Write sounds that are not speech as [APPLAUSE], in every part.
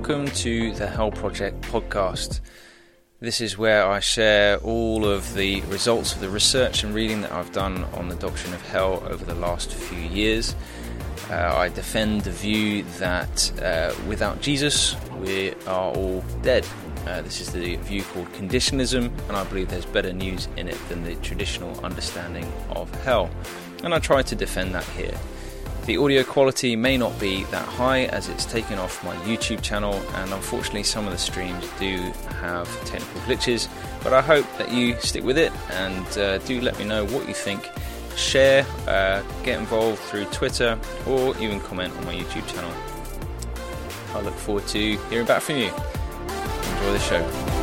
welcome to the Hell Project podcast. This is where I share all of the results of the research and reading that I've done on the doctrine of hell over the last few years. Uh, I defend the view that uh, without Jesus, we are all dead. Uh, this is the view called conditionalism, and I believe there's better news in it than the traditional understanding of hell. And I try to defend that here. The audio quality may not be that high as it's taken off my YouTube channel, and unfortunately, some of the streams do have technical glitches. But I hope that you stick with it and uh, do let me know what you think. Share, uh, get involved through Twitter, or even comment on my YouTube channel. I look forward to hearing back from you. Enjoy the show.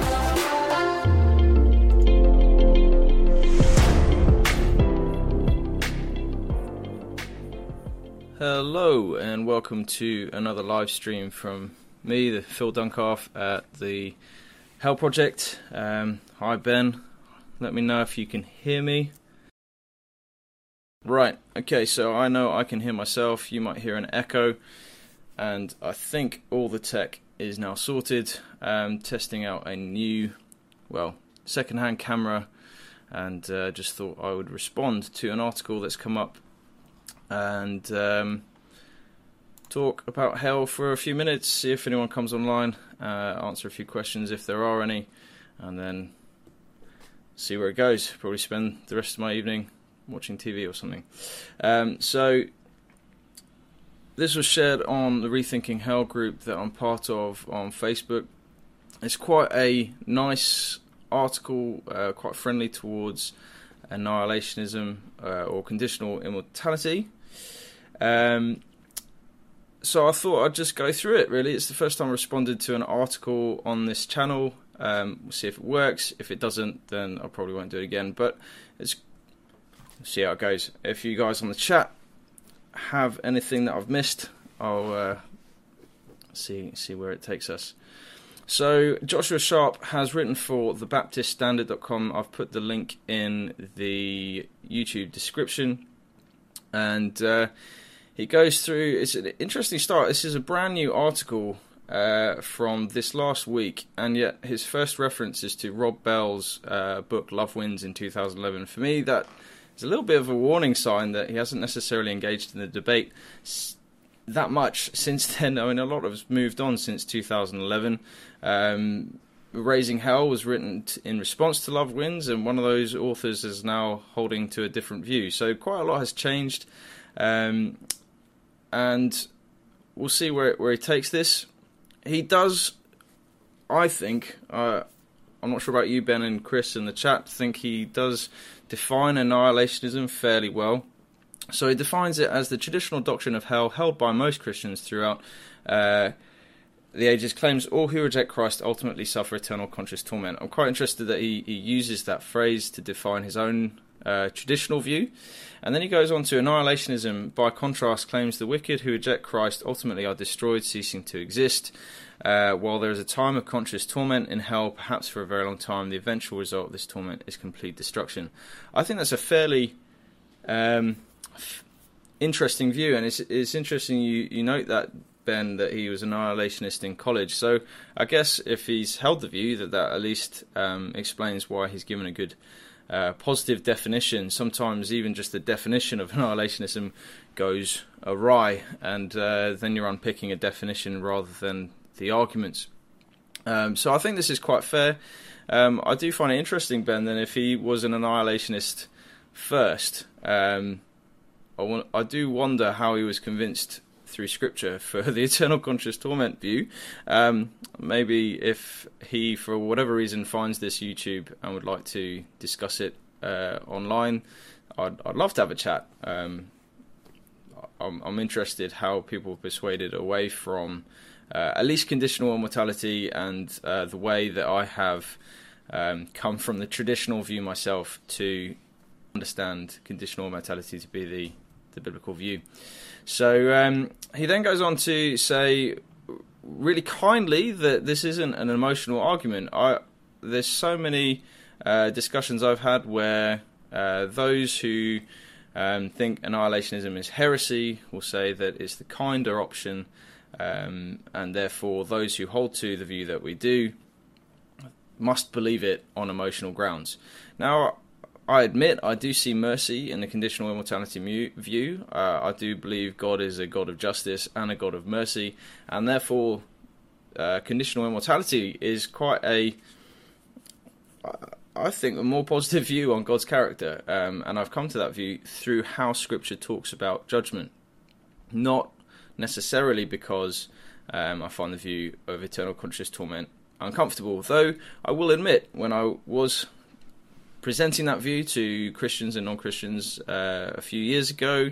Hello and welcome to another live stream from me, the Phil Duncalfe at the Hell Project. Um, hi Ben, let me know if you can hear me. Right, okay, so I know I can hear myself. You might hear an echo, and I think all the tech is now sorted. Um, testing out a new, well, second-hand camera, and uh, just thought I would respond to an article that's come up and um, talk about hell for a few minutes, see if anyone comes online, uh, answer a few questions if there are any, and then see where it goes. Probably spend the rest of my evening watching TV or something. Um, so, this was shared on the Rethinking Hell group that I'm part of on Facebook. It's quite a nice article, uh, quite friendly towards annihilationism uh, or conditional immortality. Um, so I thought I'd just go through it. Really, it's the first time I responded to an article on this channel. Um, we'll see if it works. If it doesn't, then I probably won't do it again. But it's see how it goes. If you guys on the chat have anything that I've missed, I'll uh, see see where it takes us. So Joshua Sharp has written for thebaptiststandard.com. I've put the link in the YouTube description, and uh, he goes through. It's an interesting start. This is a brand new article uh, from this last week, and yet his first reference is to Rob Bell's uh, book Love Wins in 2011. For me, that is a little bit of a warning sign that he hasn't necessarily engaged in the debate that much [LAUGHS] since then. I mean, a lot has moved on since 2011. Um, Raising Hell was written in response to Love Wins, and one of those authors is now holding to a different view. So quite a lot has changed. Um, and we'll see where where he takes this. He does, I think. Uh, I'm not sure about you, Ben and Chris in the chat. Think he does define annihilationism fairly well. So he defines it as the traditional doctrine of hell held by most Christians throughout uh, the ages. Claims all who reject Christ ultimately suffer eternal conscious torment. I'm quite interested that he, he uses that phrase to define his own uh, traditional view. And then he goes on to annihilationism, by contrast, claims the wicked who reject Christ ultimately are destroyed, ceasing to exist. Uh, while there is a time of conscious torment in hell, perhaps for a very long time, the eventual result of this torment is complete destruction. I think that's a fairly um, interesting view, and it's, it's interesting you, you note that Ben that he was an annihilationist in college. So I guess if he's held the view that that at least um, explains why he's given a good uh, positive definition, sometimes even just the definition of [LAUGHS] annihilationism goes awry, and uh, then you're unpicking a definition rather than the arguments. Um, so I think this is quite fair. Um, I do find it interesting, Ben, that if he was an annihilationist first, um, I, do wonder how he was convinced through scripture for [LAUGHS] the eternal conscious torment view. Um, maybe if he, for whatever reason, finds this YouTube and would like to discuss it uh, online, I'd, I'd love to have a chat. Um, I'm, I'm, interested how people are persuaded away from uh, at least conditional immortality and uh, the way that I have um, come from the traditional view myself to understand conditional immortality to be the, the biblical view. So um, he then goes on to say, really kindly, that this isn't an emotional argument. I, there's so many uh, discussions I've had where uh, those who um, think annihilationism is heresy will say that it's the kinder option um, and therefore those who hold to the view that we do must believe it on emotional grounds. Now, I admit I do see mercy in the conditional immortality view. Uh, I do believe God is a God of justice and a God of mercy, and therefore, uh, conditional immortality is quite a, I think, a more positive [LAUGHS] view on God's character. Um, and I've come to that view through how Scripture talks about judgment, not necessarily because um, I find the view of eternal conscious torment uncomfortable. Though I will admit, when I was presenting that view to Christians and non-Christians uh, a few years ago,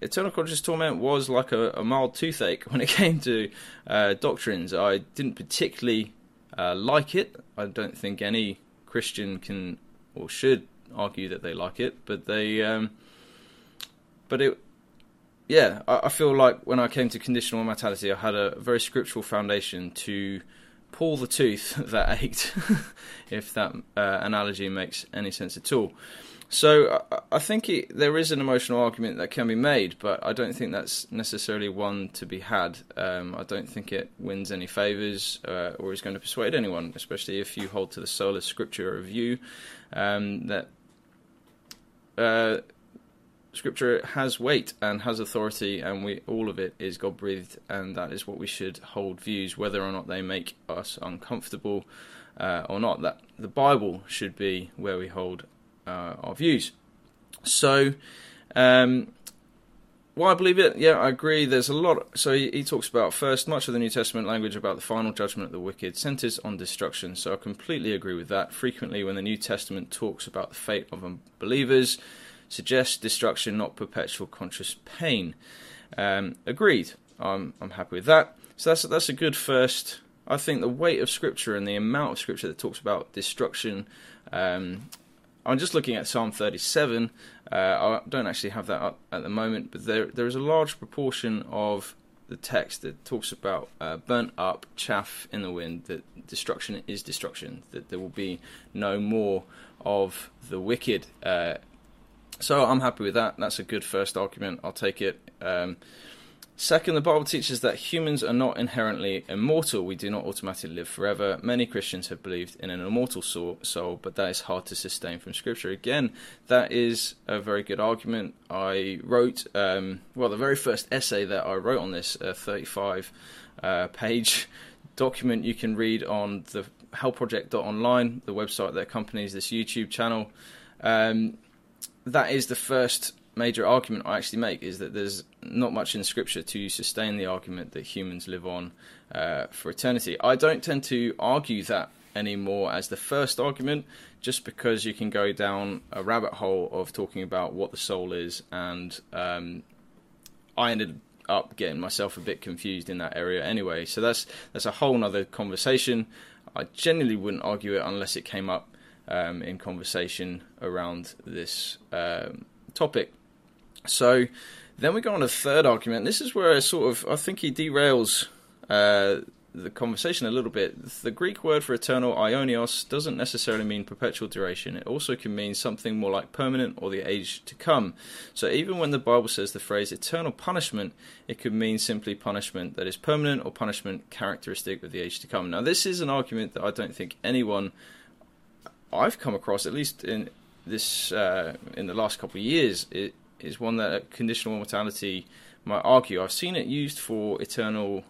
eternal conscious torment was like a, a mild toothache when it [LAUGHS] came to uh, doctrines. I didn't particularly uh, like it. I don't think any Christian can or should argue that they like it, but they, um, but it, yeah, I, I, feel like when I came to conditional immortality, I had a very scriptural foundation to pull the tooth [LAUGHS] that ached, [LAUGHS] if that uh, analogy makes any sense at all. So I think it, there is an emotional argument that can be made, but I don't think that's necessarily one to be had. Um, I don't think it wins any favors uh, or is going to persuade anyone, especially if you hold to the sola scriptura view um, that uh, Scripture has weight and has authority, and we all of it is God breathed, and that is what we should hold views, whether or not they make us uncomfortable uh, or not. That the Bible should be where we hold uh, our views. So, um, why I believe it? Yeah, I agree. There's a lot. So he, he, talks about first much of the New Testament language about the final judgment of the wicked centers on destruction. So I completely agree with that. Frequently, when the New Testament talks about the fate of unbelievers suggests destruction, not perpetual conscious pain. Um, agreed. I'm I'm happy with that. So that's that's a good first. I think the weight of scripture and the amount of scripture that talks about destruction. Um, I'm just looking at Psalm 37. Uh, I don't actually have that up at the moment, but there there is a large proportion of the text that talks about uh, burnt up chaff in the wind, that destruction is destruction, that there will be no more of the wicked. Uh, so I'm happy with that. That's a good first argument. I'll take it. Um, second, the Bible teaches that humans are not inherently immortal. We do not automatically live forever. Many Christians have believed in an immortal soul, but that is hard to sustain from Scripture. Again, that is a very good argument. I wrote, um, well, the very first essay that I wrote on this, a 35 uh, page [LAUGHS] document you can read on the hellproject.online, the website that accompanies this YouTube channel. Um, that is the first major argument I actually make is that there's not much in scripture to sustain the argument that humans live on uh, for eternity. I don't tend to argue that anymore as the first argument just because you can go down a rabbit hole of talking about what the soul is and um, I ended up getting myself a bit confused in that area anyway so that's that's a whole other conversation I genuinely wouldn't argue it unless it came up um, in conversation around this um, topic. So then we go on a third argument. This is where I sort of I think he derails uh, the conversation a little bit. The Greek word for eternal, aionios, doesn't necessarily mean perpetual duration. It also can mean something more like permanent or the age to come. So even when the Bible says the phrase eternal punishment, it could mean simply punishment that is permanent or punishment characteristic of the age to come. Now, this is an argument that I don't think anyone I've come across, at least in this uh, in the last couple of years, it is one that conditional mortality might argue. I've seen it used for eternal,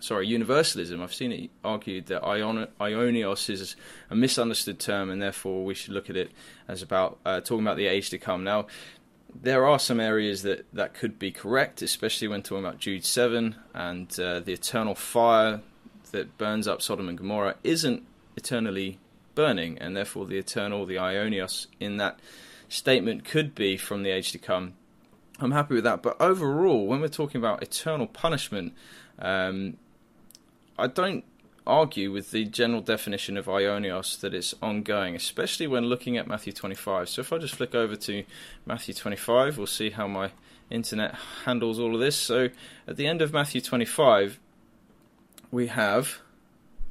sorry, universalism. I've seen it argued that ion, aionios is a misunderstood term, and therefore we should look at it as about uh, talking about the age to come. Now, there are some areas that, that could be correct, especially when talking about Jude 7 and uh, the eternal fire that burns up Sodom and Gomorrah isn't eternally burning, and therefore the eternal, the aionios, in that statement could be from the age to come. I'm happy with that. But overall, when we're talking about eternal punishment, um, I don't argue with the general definition of aionios that it's ongoing, especially when looking at Matthew 25. So if I just flick over to Matthew 25, we'll see how my internet handles all of this. So at the end of Matthew 25, we have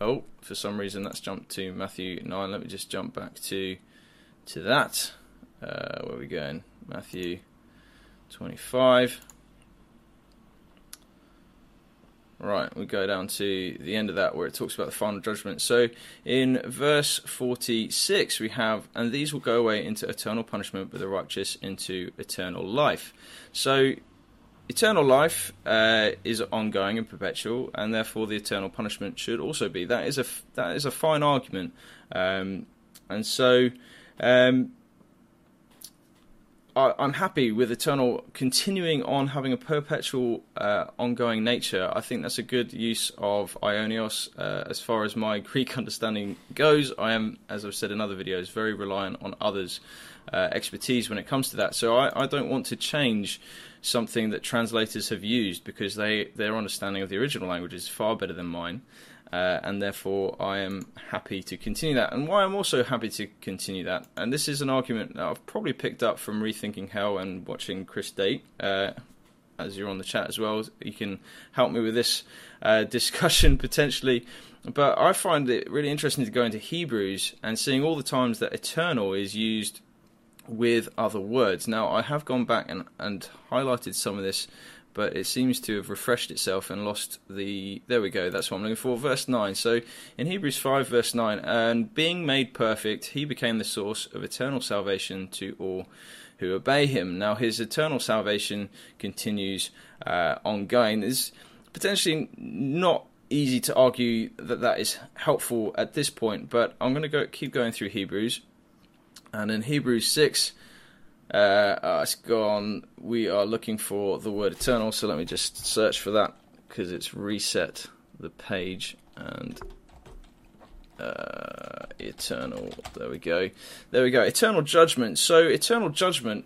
Oh, for some reason that's jumped to Matthew 9. Let me just jump back to to that. Uh, where are we going? Matthew 25. Right, we go down to the end of that where it talks about the final judgment. So in verse 46, we have, and these will go away into eternal punishment, but the righteous into eternal life. So eternal life uh, is ongoing and perpetual, and therefore the eternal punishment should also be. That is a that is a fine argument, um, and so um, I, am happy with eternal continuing on having a perpetual, uh, ongoing nature. I think that's a good use of aionios. Uh, as far as my [LAUGHS] Greek understanding goes, I am, as I've said in other videos, very reliant on others' uh, expertise when it comes to that. So I, I don't want to change something that translators have used because they their understanding of the original language is far better than mine. Uh, and therefore I am happy to continue that. And why I'm also happy to continue that, and this is an argument that I've probably picked up from Rethinking Hell and watching Chris Date, uh, as you're on the chat as well. You can help me with this uh, [LAUGHS] discussion potentially. But I find it really interesting to go into Hebrews and seeing all the times that eternal is used with other words. Now, I have gone back and, and highlighted some of this but it seems to have refreshed itself and lost the. There we go, that's what I'm looking for. Verse 9. So in Hebrews 5, verse 9, and being made perfect, he became the source of eternal salvation to all who obey him. Now his eternal salvation continues uh, ongoing. There's potentially not easy to argue that that is helpful at this point, but I'm going to go keep going through Hebrews. And in Hebrews 6, uh, uh, it's gone. We are looking for the word eternal, so let me just search for that because it's reset the page and uh, eternal. There we go. There we go. Eternal judgment. So eternal judgment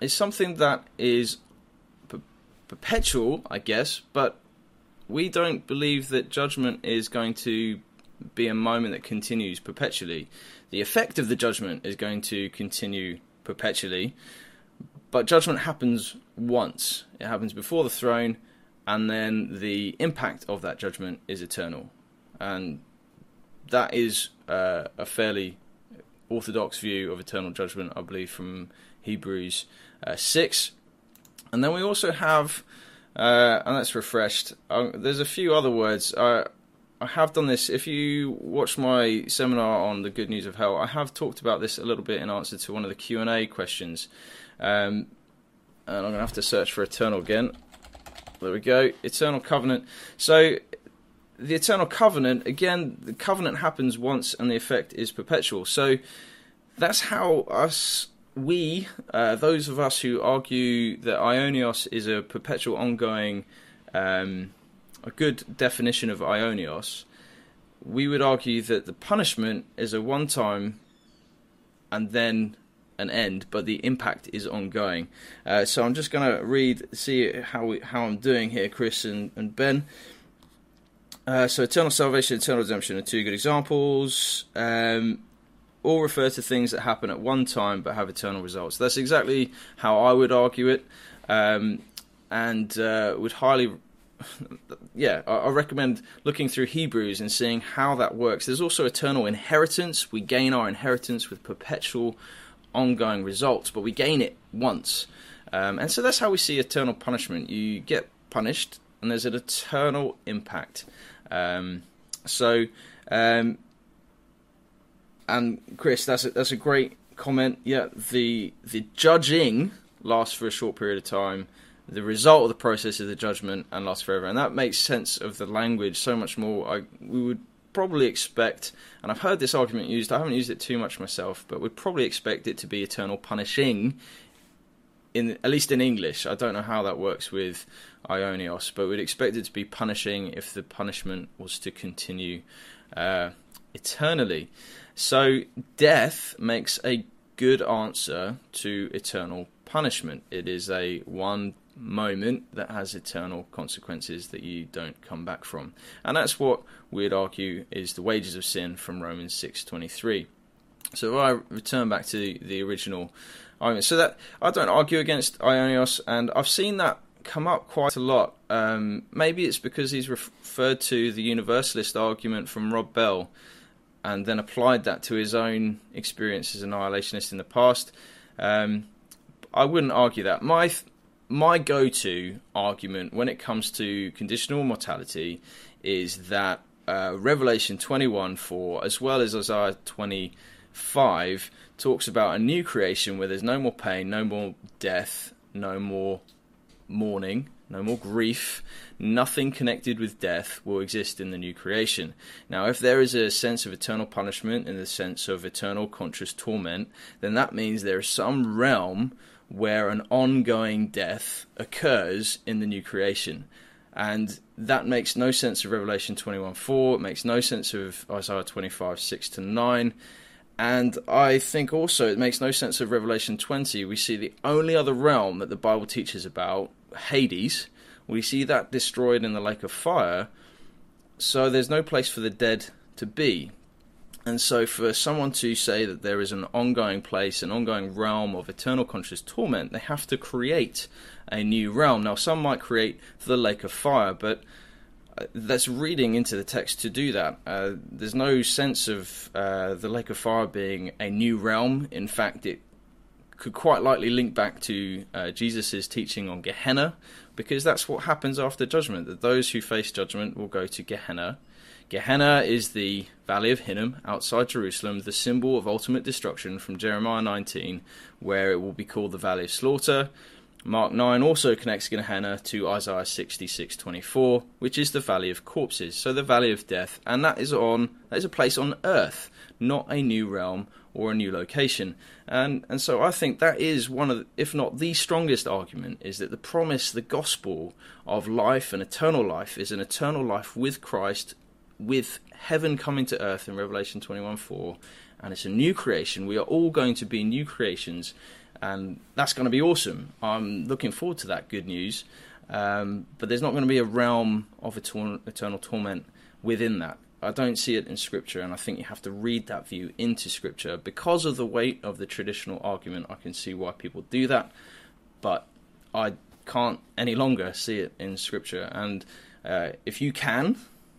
is something that is per- perpetual, I guess, but we don't believe that judgment is going to be a moment that continues perpetually. The effect of the judgment is going to continue perpetually. But judgment happens once. It happens before the throne, and then the impact of that judgment is eternal. And that is uh, a fairly orthodox view of eternal judgment, I believe, from Hebrews uh, 6. And then we also have, uh, and that's refreshed, uh, there's a few other words. I have done this. If you watch my seminar on the good news of hell, I have talked about this a little bit in answer to one of the Q and A questions. Um, and I'm going to have to search for eternal again. There we go. Eternal covenant. So the eternal covenant again. The covenant happens once, and the effect is perpetual. So that's how us. We, uh, those of us who argue that aionios is a perpetual, ongoing um, a good definition of aionios, we would argue that the punishment is a one time and then an end, but the impact is ongoing. Uh, so I'm just going to read, see how we, how I'm doing here, Chris and, and Ben. Uh, so eternal salvation, eternal redemption are two good examples. Um, all refer to things that happen at one time but have eternal results. That's exactly how I would argue it, um, and uh, would highly [LAUGHS] yeah, I, I recommend looking through Hebrews and seeing how that works. There's also eternal inheritance. We gain our inheritance with perpetual, ongoing results, but we gain it once. Um, and so that's how we see eternal punishment. You get punished, and there's an eternal impact. Um, so, um, and Chris, that's a, that's a great comment. Yeah, the the judging lasts for a short period of time the result of the process is the judgment and lasts forever. And that makes sense of the language so much more. I, we would probably expect, and I've heard this argument used, I haven't used it too much myself, but we'd probably expect it to be eternal punishing, in at least in English. I don't know how that works with aionios, but we'd expect it to be punishing if the punishment was to continue uh, eternally. So death makes a good answer to eternal punishment. It is a one moment that has eternal consequences that you don't come back from. And that's what we'd argue is the wages of sin from Romans 6:23. So I return back to the original argument, so that I don't argue against aionios, and I've seen that come up quite a lot. Um, maybe it's because he's referred to the universalist argument from Rob Bell, and then applied that to his own experience as an annihilationist in the past. Um, I wouldn't argue that. My my go-to argument when it comes to conditional mortality is that uh, Revelation 21 4, as well as Isaiah 25, talks about a new creation where there's no more pain, no more death, no more mourning, no more grief, nothing connected with death will exist in the new creation. Now, if there is a sense of eternal punishment in the sense of eternal conscious torment, then that means there is some realm where an ongoing death occurs in the new creation. And that makes no sense of Revelation 21 4, it makes no sense of Isaiah 25 6 to 9. And I think also it makes no sense of Revelation 20. We see the only other realm that the Bible teaches about, Hades, we see that destroyed in the lake of fire. So there's no place for the dead to be. And so, for someone to say that there is an ongoing place, an ongoing realm of eternal conscious torment, they have to create a new realm. Now, some might create the lake of fire, but uh, that's reading into the text to do that. Uh, there's no sense of uh, the lake of fire being a new realm. In fact, it could quite likely link back to uh, Jesus' teaching on Gehenna, because that's what happens after judgment, that those who face judgment will go to Gehenna Gehenna is the Valley of Hinnom outside Jerusalem, the symbol of ultimate destruction from Jeremiah 19, where it will be called the Valley of Slaughter. Mark 9 also connects Gehenna to Isaiah 66:24, which is the Valley of Corpses, so the Valley of Death, and that is on that is a place on earth, not a new realm or a new location. And and so I think that is one of, the, if not the strongest argument, is that the promise, the gospel of life and eternal life, is an eternal life with Christ with heaven coming to earth in Revelation 21 4, and it's a new creation. We are all going to be new creations, and that's going to be awesome. I'm looking forward to that good news. Um, but there's not going to be a realm of eternal, eternal torment within that. I don't see it in Scripture, and I think you have to read that view into Scripture. Because of the weight of the traditional argument, I can see why people do that, but I can't any longer see it in Scripture. And uh, if you can,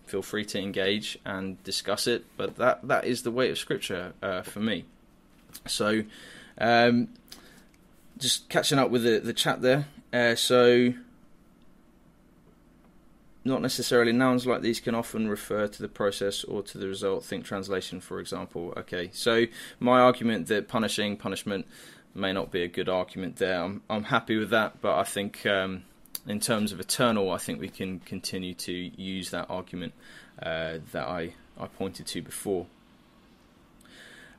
feel free to engage and discuss it. But that that is the weight of Scripture uh, for me. So, um, just catching up with the the chat there. Uh, so, not necessarily nouns like these can often refer to the process or to the result. Think translation, for example. Okay, so my argument that punishing punishment may not be a good argument there. I'm I'm happy with that, but I think. Um, in terms of eternal, I think we can continue to use that argument uh, that I, I pointed to before.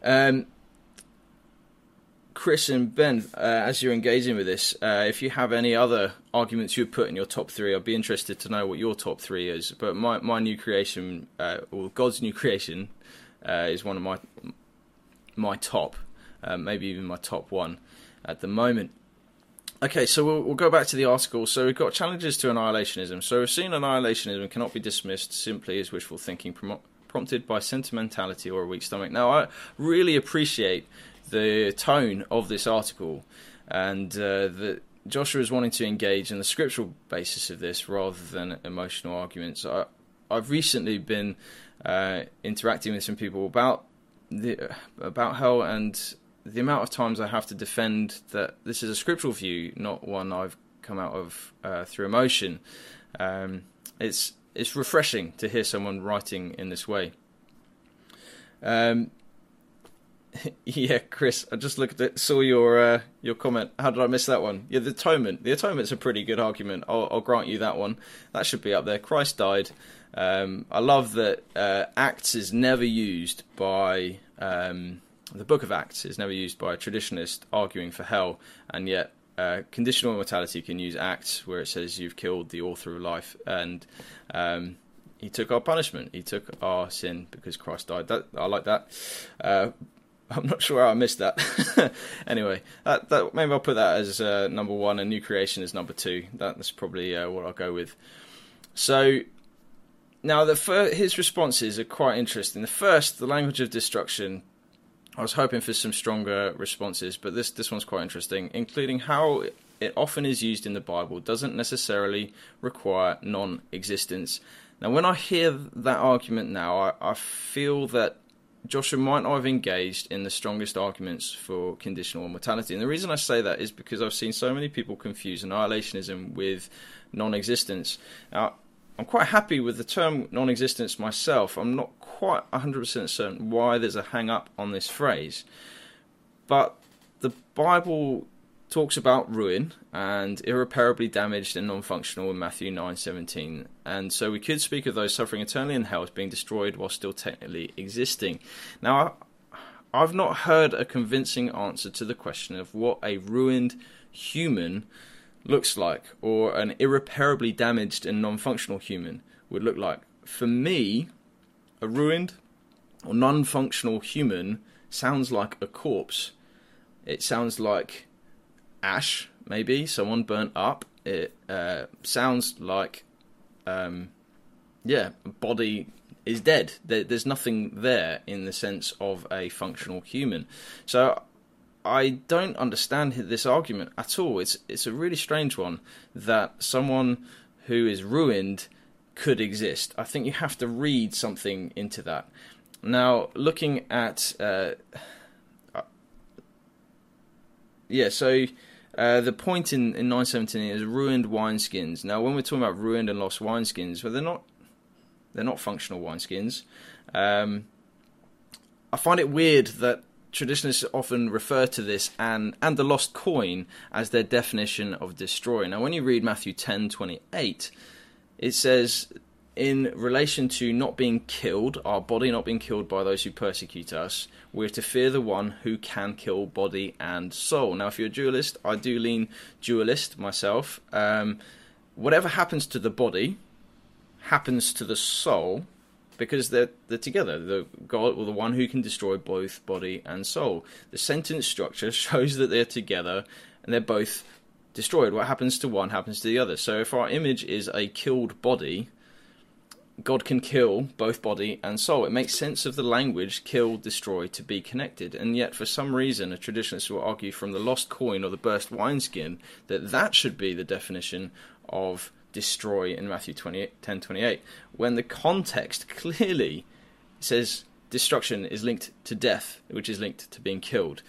Um, Chris and Ben, uh, as you're engaging with this, uh, if you have any other arguments you would put in your top three, I'd be interested to know what your top three is. But my, my new creation, uh, or God's new [LAUGHS] creation, uh, is one of my my top, uh, maybe even my top one at the moment. Okay, so we'll, we'll, go back to the article. So we've got challenges to annihilationism. So we've seen annihilationism cannot be dismissed simply as wishful thinking prom- prompted by sentimentality or a weak stomach. Now, I really appreciate the tone of this article and uh, that Joshua is wanting to engage in the scriptural basis of this rather than emotional arguments. I, have recently been uh, interacting with some people about the, about hell and the amount of times I have to defend that this is a scriptural view, not one I've come out of uh, through emotion. Um, it's it's refreshing to hear someone writing in this way. Um, [LAUGHS] yeah, Chris, I just looked at saw your uh, your comment. How did I miss that one? Yeah, the atonement. The atonement's a pretty good argument. I'll, I'll grant you that one. That should be up there. Christ died. Um, I love that uh, Acts is never used by um, the Book of Acts is never used by a traditionalist arguing for hell, and yet uh, conditional immortality can use Acts where it says you've killed the author of life, and um, he took our punishment, he took our sin because Christ died. That I like that. Uh, [LAUGHS] I'm not sure how I missed that. [LAUGHS] anyway, that, that, maybe I'll put that as uh, number one, and new creation is number two. that's probably uh, what I'll go with. So now the fir- his responses are quite interesting. The first, the language of destruction, I was hoping for some stronger responses, but this this one's quite interesting, including how it often is used in the Bible doesn't necessarily require non-existence. Now, when I hear that argument now, I, I feel that Joshua might not have engaged in the strongest arguments for conditional immortality. And the reason I say that is because I've seen so many people confuse annihilationism with non existence. Now, I'm quite happy with the term non existence myself. I'm not quite 100% certain why there's a hang up on this phrase. But the Bible talks about ruin and irreparably damaged and non-functional in Matthew 9:17 and so we could speak of those suffering eternally in hell as being destroyed while still technically existing now I've not heard a convincing answer to the question of what a ruined human looks like or an irreparably damaged and non-functional human would look like for me a ruined or non-functional human sounds like a corpse it sounds like ash, maybe someone burnt up. It uh, sounds like, um, yeah, a body is dead. There, there's nothing there in the sense of a functional human. So I don't understand this argument at all. It's it's a really strange one that someone who is ruined could exist. I think you have to read something into that. Now, looking at, uh, uh yeah, so uh, the point in, in 917 is ruined wineskins. Now, when we're talking about ruined and lost wineskins, well, they're not they're not functional wineskins. Um, I find it weird that traditionalists often refer to this and and the lost coin as their definition of destroy. Now, when you read Matthew 10:28, it says in relation to not being killed, our body not being killed by those who persecute us, we're to fear the one who can kill body and soul. Now, if you're a dualist, I do lean dualist myself. Um, whatever happens to the body happens to the soul because they're they're together. The God or the one who can destroy both body and soul. The sentence structure [LAUGHS] shows that they're together and they're both destroyed. What happens to one happens to the other. So if our image is a killed body, God can kill both body and soul. It makes sense of the language kill, destroy to be connected. And yet, for some reason, a traditionalist will argue from the lost coin or the burst wineskin that that should be the definition of destroy in Matthew 28, 10 28, when the context clearly says destruction is linked to death, which is linked to being killed.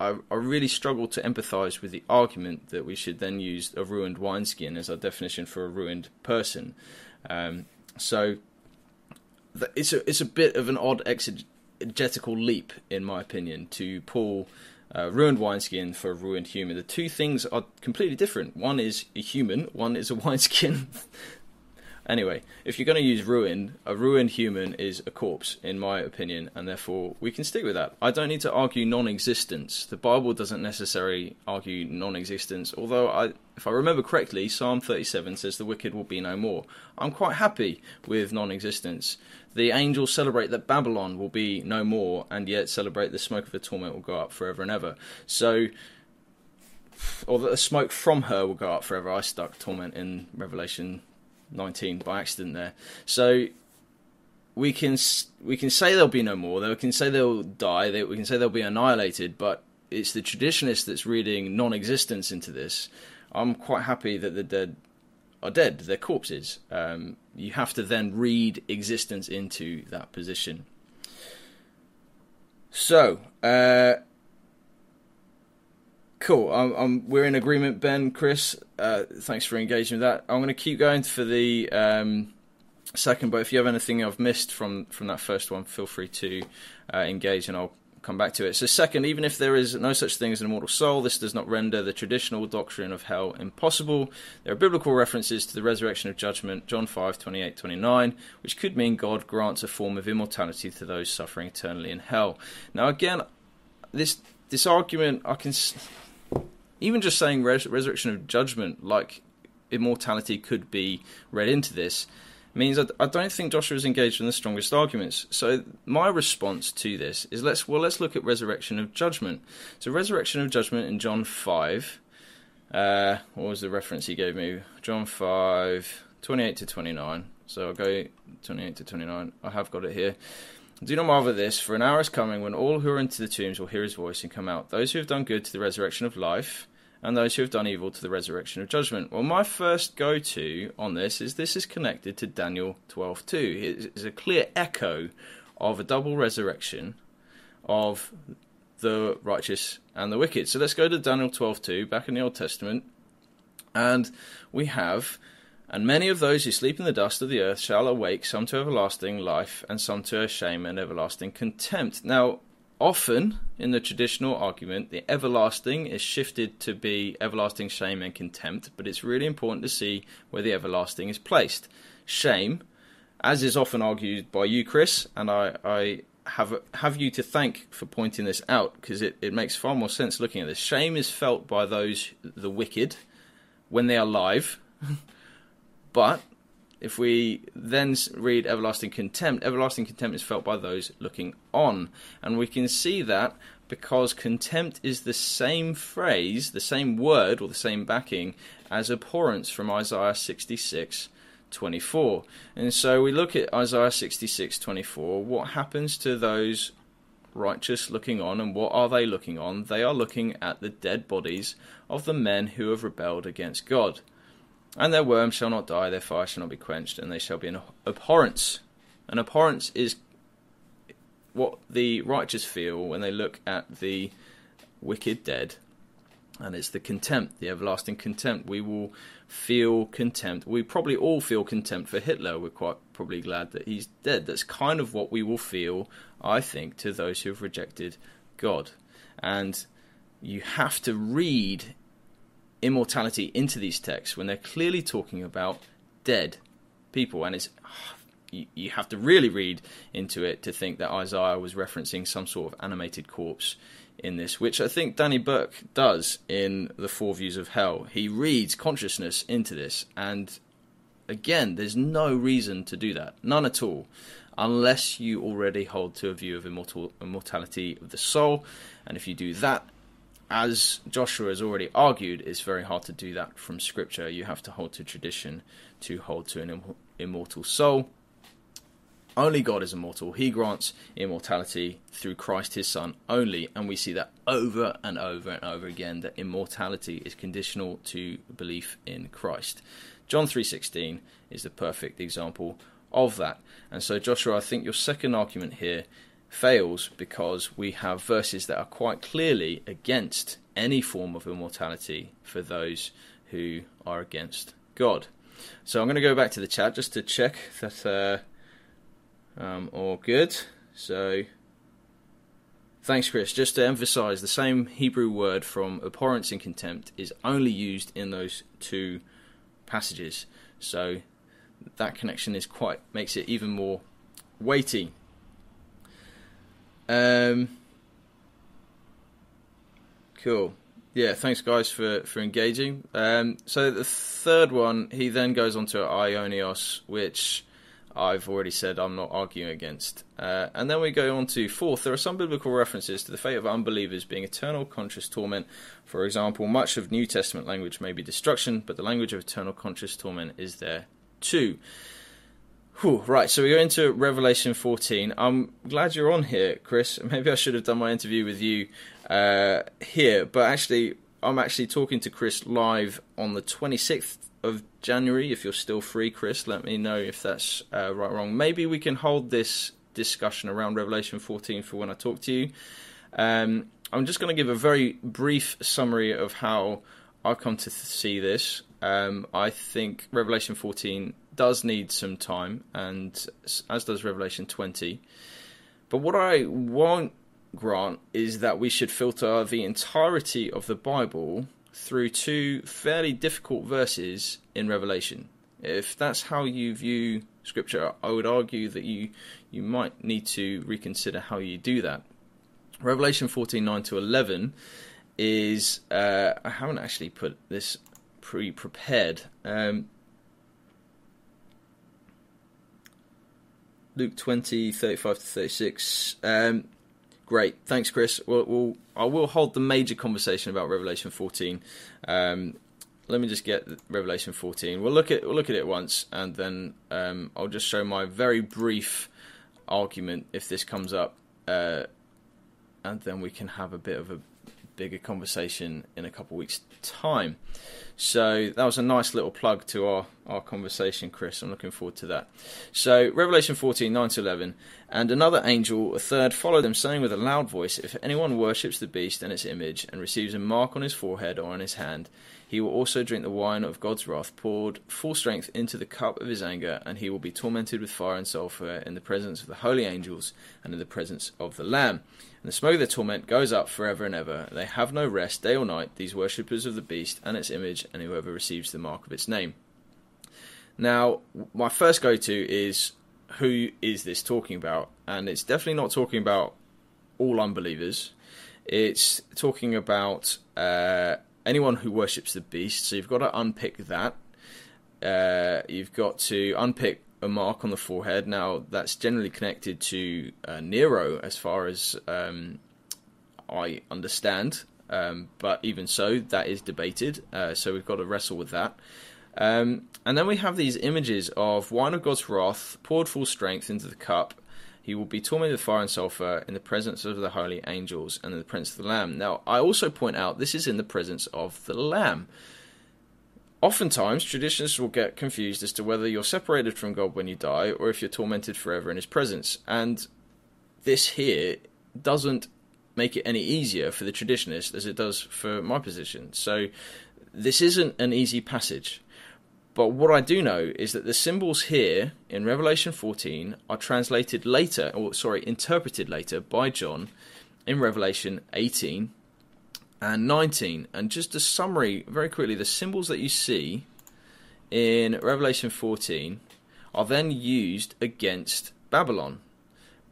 I, I really struggle to empathize with the argument that we should then use a ruined wineskin as our definition for a ruined person. Um, so it's a it's a bit of an odd exegetical leap, in my opinion, to pull uh, ruined wineskin for ruined human. The two things are completely different. One is a human, one is a wineskin. [LAUGHS] Anyway, if you're going to use ruin, a ruined human is a corpse, in my opinion, and therefore we can stick with that. I don't need to argue non-existence. The Bible doesn't necessarily argue non-existence, although I, if I remember correctly, Psalm 37 says the wicked will be no more. I'm quite happy with non-existence. The angels celebrate that Babylon will be no more, and yet celebrate the smoke of the torment will go up forever and ever. So or that the smoke from her will go up forever. I stuck torment in Revelation 19 by accident there. So we can we can say there'll be no more. We can say they'll die. we can say they'll be annihilated. But it's the traditionalist that's reading non-existence into this. I'm quite happy that the dead are dead. They're corpses. Um, you have to then read existence into that position. So, uh, Cool. We're in agreement, Ben, Chris. Uh, thanks for engaging with that. I'm going to keep going for the um, second, but if you have anything I've missed from, from that first one, feel free to uh, engage and I'll come back to it. So, second, even if there is no such thing as an immortal soul, this does not render the traditional doctrine of hell impossible. There are biblical references to the resurrection of judgment, John 5 28 29, which could mean God grants a form of immortality to those suffering eternally in hell. Now, again, this this argument I can even just saying res- resurrection of judgment, like immortality could be read into this, means that I don't think Joshua is engaged in the strongest arguments. So my response to this is let's well let's look at resurrection of judgment. So resurrection of judgment in John five. Uh, what was the reference he gave me? John 5, 28 to 29. So I'll go 28 to 29. I have got it here. Do not marvel at this, for an hour is coming when all who are into the tombs will hear his voice and come out. Those who have done good to the resurrection of life, and those who have done evil to the resurrection of judgment. Well, my first go to on this is this is connected to Daniel 12:2. It's a clear echo of a double resurrection of the righteous and the wicked. So let's go to Daniel 12:2 back in the Old Testament. And we have and many of those who sleep in the dust of the earth shall awake, some to everlasting life, and some to shame and everlasting contempt. Now, often in the traditional argument, the everlasting is shifted to be everlasting shame and contempt, but it's really important to see where the everlasting is placed. Shame, as is often argued by you, Chris, and I, I have have you to thank for pointing this out because it, it makes far more sense looking at this. Shame is felt by those the wicked when they are alive. [LAUGHS] But if we then read everlasting contempt, everlasting contempt is felt by those looking on. And we can see that because contempt is the same phrase, the same word, or the same backing as abhorrence from Isaiah 66 24. And so we look at Isaiah 66 24. What happens to those righteous looking on, and what are they looking on? They are looking at the dead bodies of the men who have rebelled against God. And their worm shall not die, their fire shall not be quenched, and they shall be an abhorrence. An abhorrence is what the righteous feel when they look at the wicked dead, and it's the contempt, the everlasting contempt. We will feel contempt. We probably all feel contempt for Hitler. We're quite probably glad that he's dead. That's kind of what we will feel, I think, to those who have rejected God. And you have to read immortality into these texts when they're clearly talking about dead people, and it's [SIGHS] you, have to really read into it to think that Isaiah was referencing some sort of animated corpse in this, which I think Denny Burk does in The Four Views of Hell. He reads consciousness into this, and again, there's no reason to do that, none at all, unless you already hold to a view of immortal, immortality of the soul. And if you do that, as Joshua has already argued, it's very hard to do that from Scripture. You have to hold to tradition to hold to an Im- immortal soul. Only God is immortal. He grants immortality through Christ his Son only, and we see that over and over and over again that immortality is conditional to belief in Christ. John 3:16 is the perfect example of that. And so Joshua, I think your second argument here fails because we have verses that are quite clearly against any form of immortality for those who are against God. So I'm going to go back to the chat just to check that uh, um, all good. So thanks, Chris. Just to emphasize, the same Hebrew word from abhorrence and contempt is only used in those two passages. So that connection is quite makes it even more weighty um, cool. Yeah, thanks guys for for engaging. Um, so the third one, he then goes on to aionios, which I've already said I'm not arguing against. Uh, and then we go on to fourth. There are some biblical references to the fate of unbelievers being eternal conscious torment. For example, much of New Testament language may be destruction, but the language of eternal conscious torment is there too. Whew, right, so we go into Revelation 14. I'm glad you're on here, Chris. [LAUGHS] Maybe I should have done my interview with you uh, here, but actually, I'm actually talking to Chris live on the 26th of January. If you're still free, Chris, let me know if that's uh, right or wrong. Maybe we can hold this discussion around Revelation 14 for when I talk to you. Um, I'm just going to give a very brief summary of how I've come to see this. Um, I think Revelation 14 does need some time, and as does Revelation 20. But what I won't grant is that we should filter the entirety of the Bible through two fairly difficult verses in Revelation. If that's how you view Scripture, I would argue that you you might need to reconsider how you do that. Revelation 14 9 to 11 is uh, I haven't actually put this pre prepared. Um, Luke 20, 35 to 36. Um, great. Thanks, Chris. We'll, we'll, I will hold the major conversation about Revelation 14. Um, let me just get Revelation 14. We'll look at we'll look at it once, and then um, I'll just show my very brief argument if this comes up, uh, and then we can have a bit of a bigger conversation in a couple of weeks' time. So that was a nice little plug to our, our conversation, Chris. I'm looking forward to that. So, Revelation 14, 9 to 11. And another angel, a third, followed them, saying with a loud voice, If anyone worships the beast and its image, and receives a mark on his forehead or on his hand, he will also drink the wine of God's wrath, poured full strength into the cup of his anger, and he will be tormented with fire and sulphur in the presence of the holy angels and in the presence of the Lamb. The smoke of their torment goes up forever and ever. They have no rest day or night, these worshippers of the beast and its image, and whoever receives the mark of its name. Now, my first go to is who is this talking about? And it's definitely not talking about all unbelievers. It's talking about uh, anyone who worships the beast. So you've got to unpick that. Uh, you've got to unpick a mark on the forehead. Now that's generally connected to uh, Nero, as far as um, I understand. Um, but even so, that is debated. Uh, so we've got to wrestle with that. Um, and then we have these images of wine of God's wrath poured full strength into the cup. He will be tormented with fire and sulfur in the presence of the holy angels and the presence of the Lamb. Now, I also point out this is in the presence of the Lamb. Oftentimes, traditionists will get confused as to whether you're separated from God when you die or if you're tormented forever in His presence. And this here doesn't make it any easier for the traditionist as it does for my position. So, this isn't an easy passage. But what I do know is that the symbols here in Revelation 14 are translated later, or sorry, interpreted later by John in Revelation 18 and 19. And just a summary, very quickly, the symbols that you see in Revelation 14 are then used against Babylon.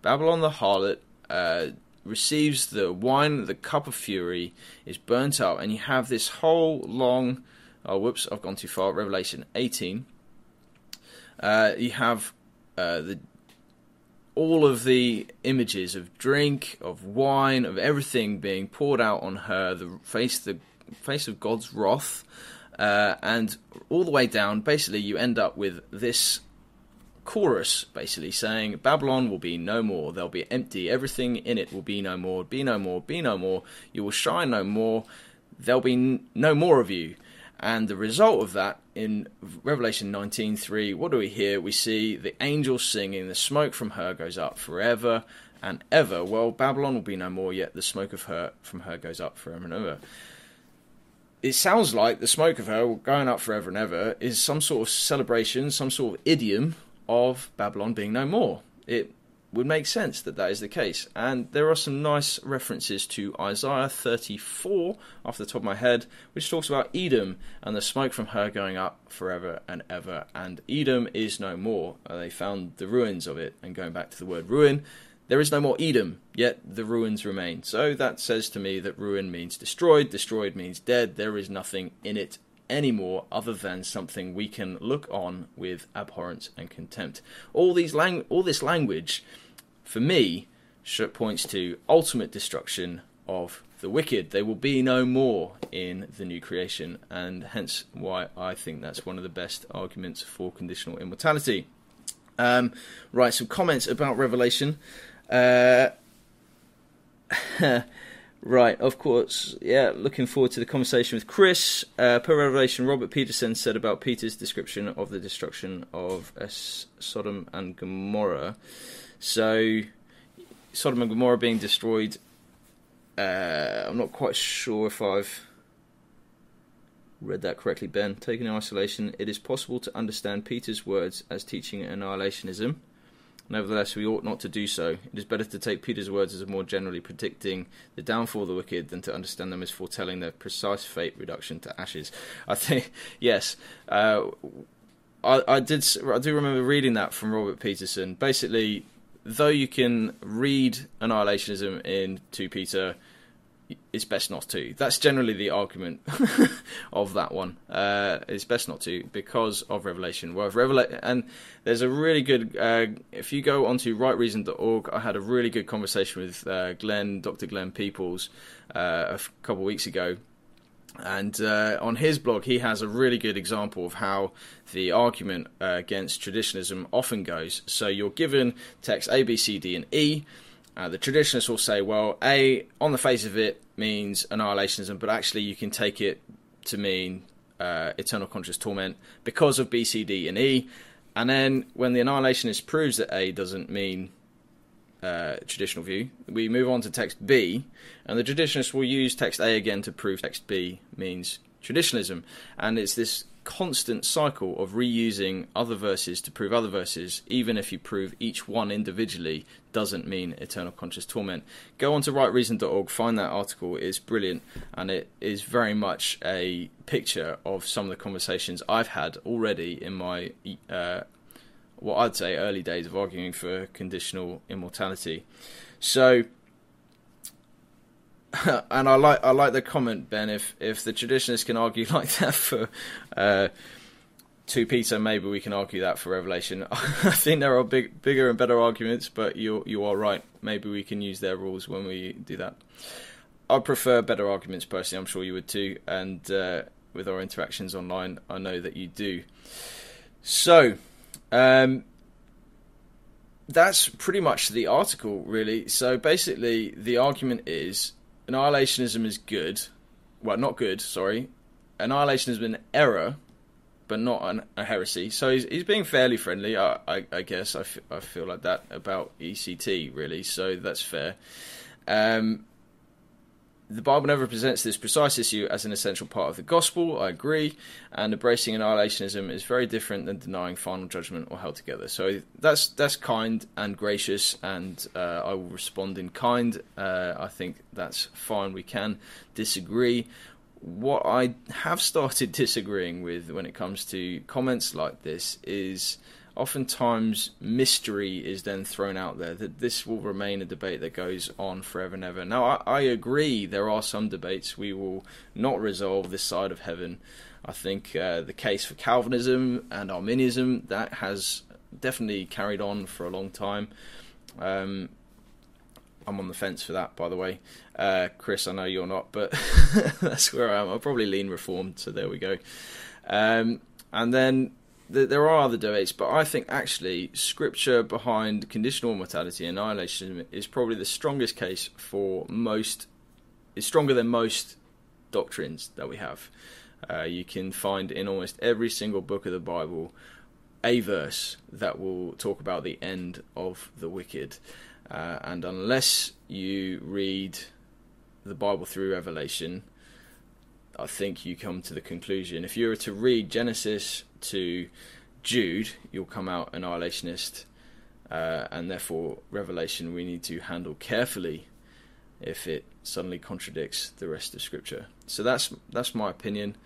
Babylon the harlot uh, receives the wine, the cup of fury, is burnt up, and you have this whole long. Oh, whoops, I've gone too far. Revelation 18. Uh, you have uh, the all of the images of drink, of wine, of everything being poured out on her, the face, the face of God's wrath, uh, and all the way down. Basically, you end up with this chorus, basically saying, "Babylon will be no more. They'll be empty. Everything in it will be no more. Be no more. Be no more. You will shine no more. There'll be no more of you." And the result of that in Revelation 19:3, what do we hear? We see the angels singing, the smoke from her goes up forever and ever. Well, Babylon will be no more, yet the smoke of her from her goes up forever and ever. It sounds like the smoke of her going up forever and ever is some sort of celebration, some sort of idiom of Babylon being no more. It would make sense that that is the case. And there are some nice references to Isaiah 34 off the top of my head, which talks about Edom and the smoke from her going up forever and ever. And Edom is no more. Uh, they found the ruins of it. And going back to the word ruin, there is no more Edom, yet the ruins remain. So that says to me that ruin means destroyed, destroyed means dead. There is nothing in it anymore other than something we can look on with abhorrence and contempt. All these lang- all this language for me, points to ultimate destruction of the wicked. They will be no more in the new creation, and hence why I think that's one of the best arguments for conditional immortality. Um, right, some comments about Revelation. Uh, [LAUGHS] right, of course, yeah, looking forward to the conversation with Chris. Uh, per Revelation, Robert Peterson said about Peter's description of the destruction of Sodom and Gomorrah. So, Sodom and Gomorrah being destroyed. Uh, I'm not quite sure if I've read that correctly, Ben. Taken in isolation, it is possible to understand Peter's words as teaching annihilationism. Nevertheless, we ought not to do so. It is better to take Peter's words as more generally predicting the downfall of the wicked than to understand them as foretelling their precise fate reduction to ashes. I think, [LAUGHS] yes, uh, I, I did. I do remember reading that from Robert Peterson. Basically, though you can read annihilationism in 2 Peter, it's best not to. That's generally the argument [LAUGHS] of that one. Uh, it's best not to because of Revelation. Well, Revela- and there's a really good. Uh, if you go onto rightreason.org, I had a really good conversation with uh, Glenn, Dr. Glenn Peoples, uh, a couple of weeks ago, and uh, on his blog, he has a really good example of how the argument uh, against traditionalism often goes. So you're given text A, B, C, D, and E. Uh, the traditionalists will say, well, A, on the face of it, means annihilationism, but actually you can take it to mean uh, eternal conscious torment because of B, C, D, and E. And then when the annihilationist proves that A doesn't mean uh, traditional view, we move on to text B, and the traditionalists will use text A again to prove text B means traditionalism. And it's this constant cycle of reusing other verses to prove other verses, even if you prove each one individually doesn't mean eternal conscious torment. Go on to rightreason.org, find that article, it's brilliant, and it is very much a picture of some of the conversations I've had already in my, uh, what I'd say, early days of arguing for conditional immortality. So, [LAUGHS] and I like I like the comment, Ben. If if the traditionists can argue [LAUGHS] like that for uh, two Peter, maybe we can argue that for Revelation. [LAUGHS] I think there are big, bigger and better arguments, but you you are right. Maybe we can use their rules when we do that. I prefer better arguments personally. I'm sure you would too. And uh, with our interactions online, I know that you do. So. Um, that's pretty much the article, really. So basically, the argument is annihilationism is good. Well, not good. Sorry, annihilationism is an error, but not an, a heresy. So he's, he's being fairly friendly. I, I, I guess I, f- I feel like that about ECT really. So that's fair. Um, the Bible never presents this precise issue as an essential part of the gospel, I agree, and embracing annihilationism is very different than denying final judgment or hell together. So that's that's kind and gracious, and uh, I will respond in kind. Uh, I think that's fine. We can disagree. What I have started [LAUGHS] disagreeing with when it comes to comments like this is oftentimes mystery is then thrown out there that this will remain a debate that goes on forever and ever. Now, I, I, agree there are some debates we will not resolve this side of heaven. I think uh, the case for Calvinism and Arminianism that has definitely carried on for a long time. Um, I'm on the fence for that, by the way. Uh, Chris, I know you're not, but [LAUGHS] that's where I am. I'll probably lean reformed, so there we go. Um, and then there are other debates, but I think actually scripture behind conditional immortality and annihilation is probably the strongest case for most. is stronger than most doctrines that we have. Uh, you can find in almost every single book of the Bible a verse that will talk about the end of the wicked, uh, and unless you read the Bible through Revelation, I think you come to the conclusion. If you were to read Genesis to Jude, you'll come out annihilationist, uh, and therefore Revelation we need to handle carefully if it suddenly contradicts the rest of Scripture. So that's that's my opinion.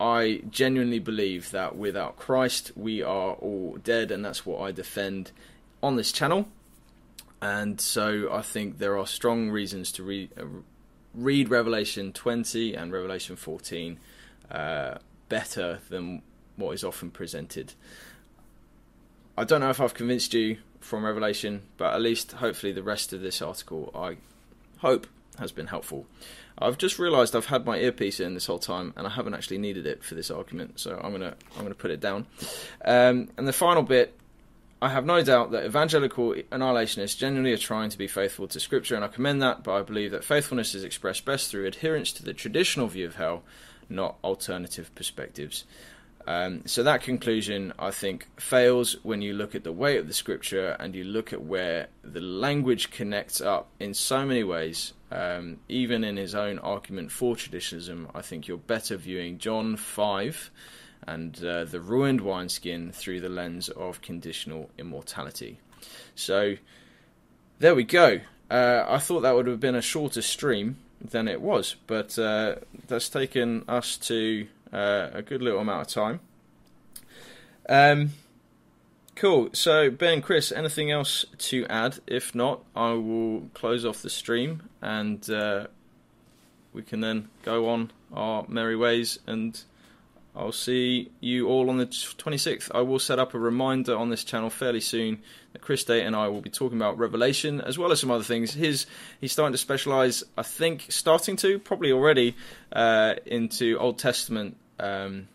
I genuinely believe that without Christ we are all dead, and that's what I defend on this channel. And so I think there are strong reasons to read, uh, read Revelation 20 and Revelation 14 uh, better than what is often presented. I don't know if I've convinced you from Revelation, but at least hopefully the rest of this article I hope has been helpful. I've just realised I've had my earpiece in this whole time, and I haven't actually needed it for this argument, so I'm gonna I'm gonna put it down. Um, and the final bit, I have no doubt that evangelical annihilationists genuinely are trying to be faithful to Scripture, and I commend that. But I believe that faithfulness is expressed best through adherence to the traditional view of hell, not alternative perspectives. Um, so that conclusion, I think, fails when you look at the weight of the scripture and you look at where the language connects up in so many ways. Um, even in his own argument for traditionalism, I think you're better viewing John 5 and uh, the ruined wineskin through the lens of conditional immortality. So there we go. Uh, I thought that would have been a shorter stream than it was, but uh, that's taken us to uh, a good little amount of time. Um, cool. So Ben, Chris, anything else to add? If not, I will close off the stream and uh, we can then go on our merry ways and. I'll see you all on the 26th. I will set up a reminder on this channel fairly soon that Chris Date and I will be talking about Revelation as well as some other things. His he's starting to specialize, I think, starting to probably already uh, into Old Testament um,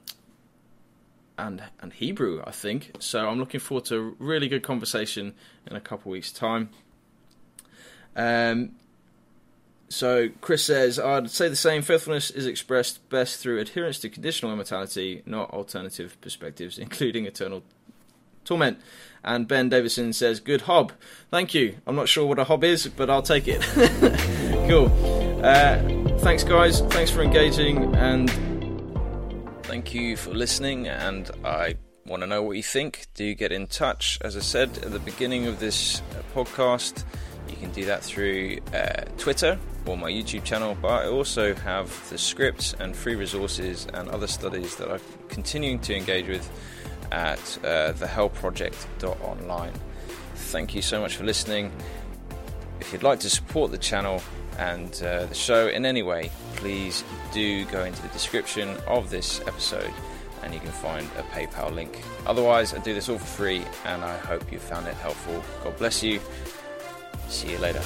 and and Hebrew, I think. So I'm looking forward to a really good conversation in a couple weeks' time. Um, So Chris says, I'd say the same. Faithfulness is expressed best through adherence to conditional immortality, not alternative perspectives, [LAUGHS] including eternal torment. And Ben Davison says, "Good hob, thank you." I'm not sure what a hob is, but I'll take it. [LAUGHS] cool. Uh, thanks, guys. Thanks for engaging, and thank you for listening. And I want to know what you think. Do get in touch. As I said at the beginning of this uh, podcast, you can do that through uh, Twitter or my YouTube channel. But I also have the scripts and free resources and other studies that I'm continuing to engage with at uh, thehellproject.online. Thank you so much for listening. If you'd like to support the channel and uh, the show in any way, please do go into the description of this episode and you can find a PayPal link. Otherwise, I do this all for free and I hope you found it helpful. God bless you. See you later.